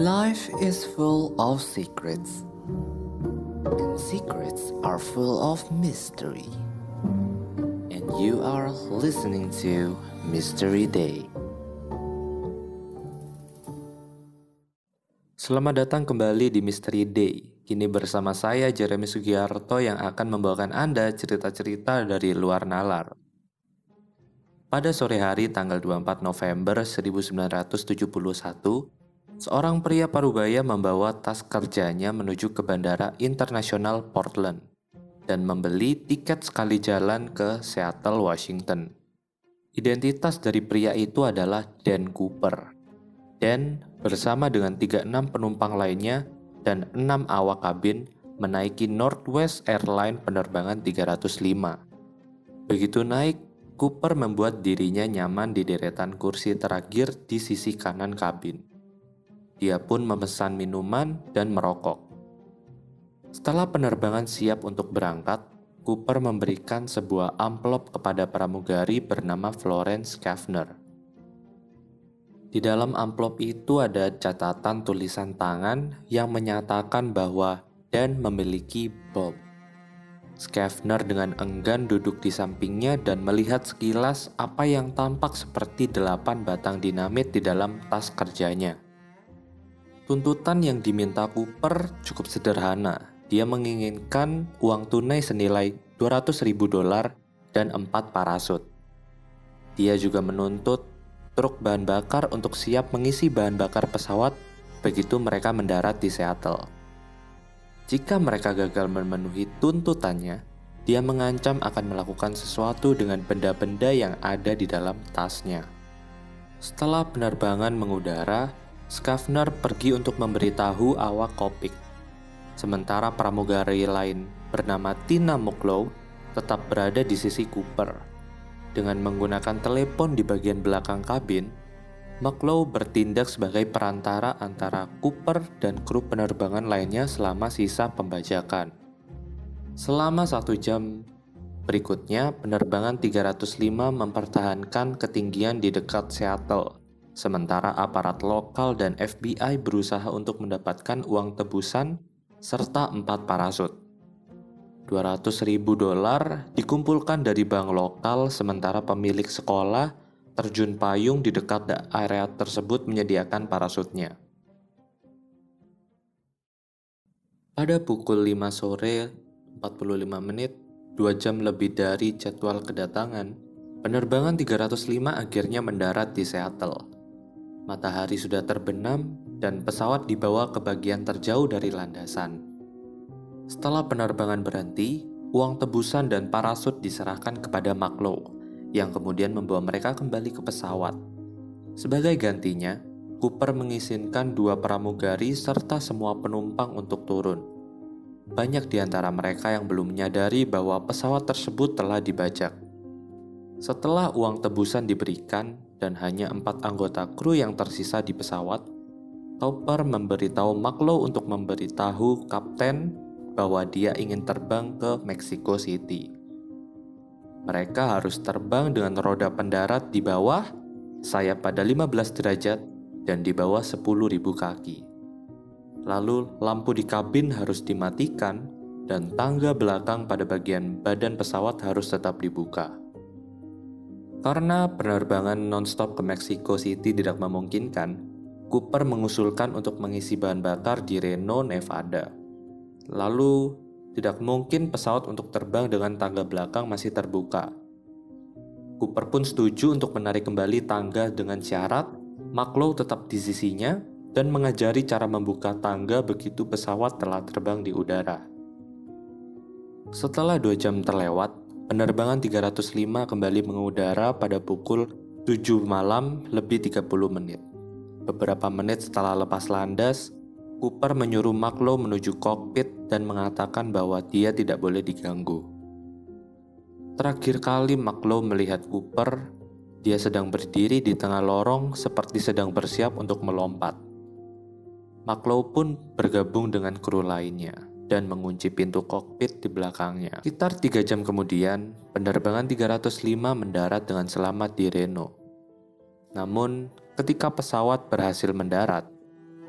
Life is full of secrets, and secrets are full of mystery. And you are listening to Mystery Day. Selamat datang kembali di Mystery Day. Kini bersama saya Jeremy Sugiarto yang akan membawakan Anda cerita-cerita dari luar nalar. Pada sore hari tanggal 24 November 1971, seorang pria parubaya membawa tas kerjanya menuju ke Bandara Internasional Portland dan membeli tiket sekali jalan ke Seattle, Washington. Identitas dari pria itu adalah Dan Cooper. Dan bersama dengan 36 penumpang lainnya dan 6 awak kabin menaiki Northwest Airlines penerbangan 305. Begitu naik, Cooper membuat dirinya nyaman di deretan kursi terakhir di sisi kanan kabin. Dia pun memesan minuman dan merokok. Setelah penerbangan siap untuk berangkat, Cooper memberikan sebuah amplop kepada pramugari bernama Florence Kavner. Di dalam amplop itu ada catatan tulisan tangan yang menyatakan bahwa Dan memiliki bom. Skavner dengan enggan duduk di sampingnya dan melihat sekilas apa yang tampak seperti delapan batang dinamit di dalam tas kerjanya. Tuntutan yang diminta Cooper cukup sederhana. Dia menginginkan uang tunai senilai 200 ribu dolar dan empat parasut. Dia juga menuntut truk bahan bakar untuk siap mengisi bahan bakar pesawat begitu mereka mendarat di Seattle. Jika mereka gagal memenuhi tuntutannya, dia mengancam akan melakukan sesuatu dengan benda-benda yang ada di dalam tasnya. Setelah penerbangan mengudara, Skavner pergi untuk memberitahu awak Kopik. Sementara pramugari lain bernama Tina Moklow tetap berada di sisi Cooper. Dengan menggunakan telepon di bagian belakang kabin, McLeod bertindak sebagai perantara antara Cooper dan kru penerbangan lainnya selama sisa pembajakan. Selama satu jam berikutnya, penerbangan 305 mempertahankan ketinggian di dekat Seattle, sementara aparat lokal dan FBI berusaha untuk mendapatkan uang tebusan serta empat parasut. 200 ribu dolar dikumpulkan dari bank lokal sementara pemilik sekolah terjun payung di dekat area tersebut menyediakan parasutnya. Pada pukul 5 sore 45 menit, 2 jam lebih dari jadwal kedatangan, penerbangan 305 akhirnya mendarat di Seattle. Matahari sudah terbenam dan pesawat dibawa ke bagian terjauh dari landasan. Setelah penerbangan berhenti, uang tebusan dan parasut diserahkan kepada Maklo yang kemudian membawa mereka kembali ke pesawat. Sebagai gantinya, Cooper mengizinkan dua pramugari serta semua penumpang untuk turun. Banyak di antara mereka yang belum menyadari bahwa pesawat tersebut telah dibajak. Setelah uang tebusan diberikan dan hanya empat anggota kru yang tersisa di pesawat, Cooper memberitahu Maklo untuk memberitahu kapten bahwa dia ingin terbang ke Mexico City. Mereka harus terbang dengan roda pendarat di bawah, sayap pada 15 derajat, dan di bawah 10.000 kaki. Lalu lampu di kabin harus dimatikan dan tangga belakang pada bagian badan pesawat harus tetap dibuka. Karena penerbangan non-stop ke Mexico City tidak memungkinkan, Cooper mengusulkan untuk mengisi bahan bakar di Reno, Nevada. Lalu tidak mungkin pesawat untuk terbang dengan tangga belakang masih terbuka. Cooper pun setuju untuk menarik kembali tangga dengan syarat Maklow tetap di sisinya dan mengajari cara membuka tangga begitu pesawat telah terbang di udara. Setelah dua jam terlewat, penerbangan 305 kembali mengudara pada pukul 7 malam lebih 30 menit. Beberapa menit setelah lepas landas, Cooper menyuruh Maklo menuju kokpit dan mengatakan bahwa dia tidak boleh diganggu. Terakhir kali Maklo melihat Cooper, dia sedang berdiri di tengah lorong seperti sedang bersiap untuk melompat. Maklo pun bergabung dengan kru lainnya dan mengunci pintu kokpit di belakangnya. Sekitar tiga jam kemudian, penerbangan 305 mendarat dengan selamat di Reno. Namun, ketika pesawat berhasil mendarat,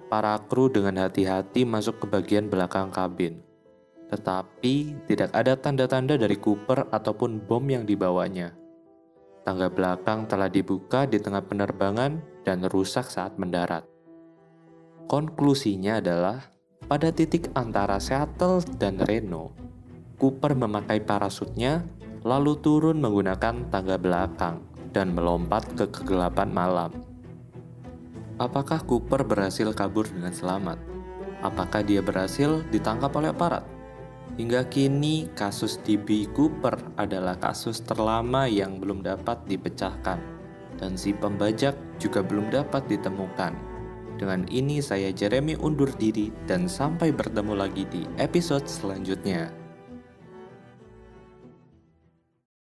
para kru dengan hati-hati masuk ke bagian belakang kabin. Tetapi tidak ada tanda-tanda dari Cooper ataupun bom yang dibawanya. Tangga belakang telah dibuka di tengah penerbangan dan rusak saat mendarat. Konklusinya adalah pada titik antara Seattle dan Reno, Cooper memakai parasutnya lalu turun menggunakan tangga belakang dan melompat ke kegelapan malam. Apakah Cooper berhasil kabur dengan selamat? Apakah dia berhasil ditangkap oleh aparat? Hingga kini, kasus DB Cooper adalah kasus terlama yang belum dapat dipecahkan, dan si pembajak juga belum dapat ditemukan. Dengan ini, saya Jeremy undur diri, dan sampai bertemu lagi di episode selanjutnya.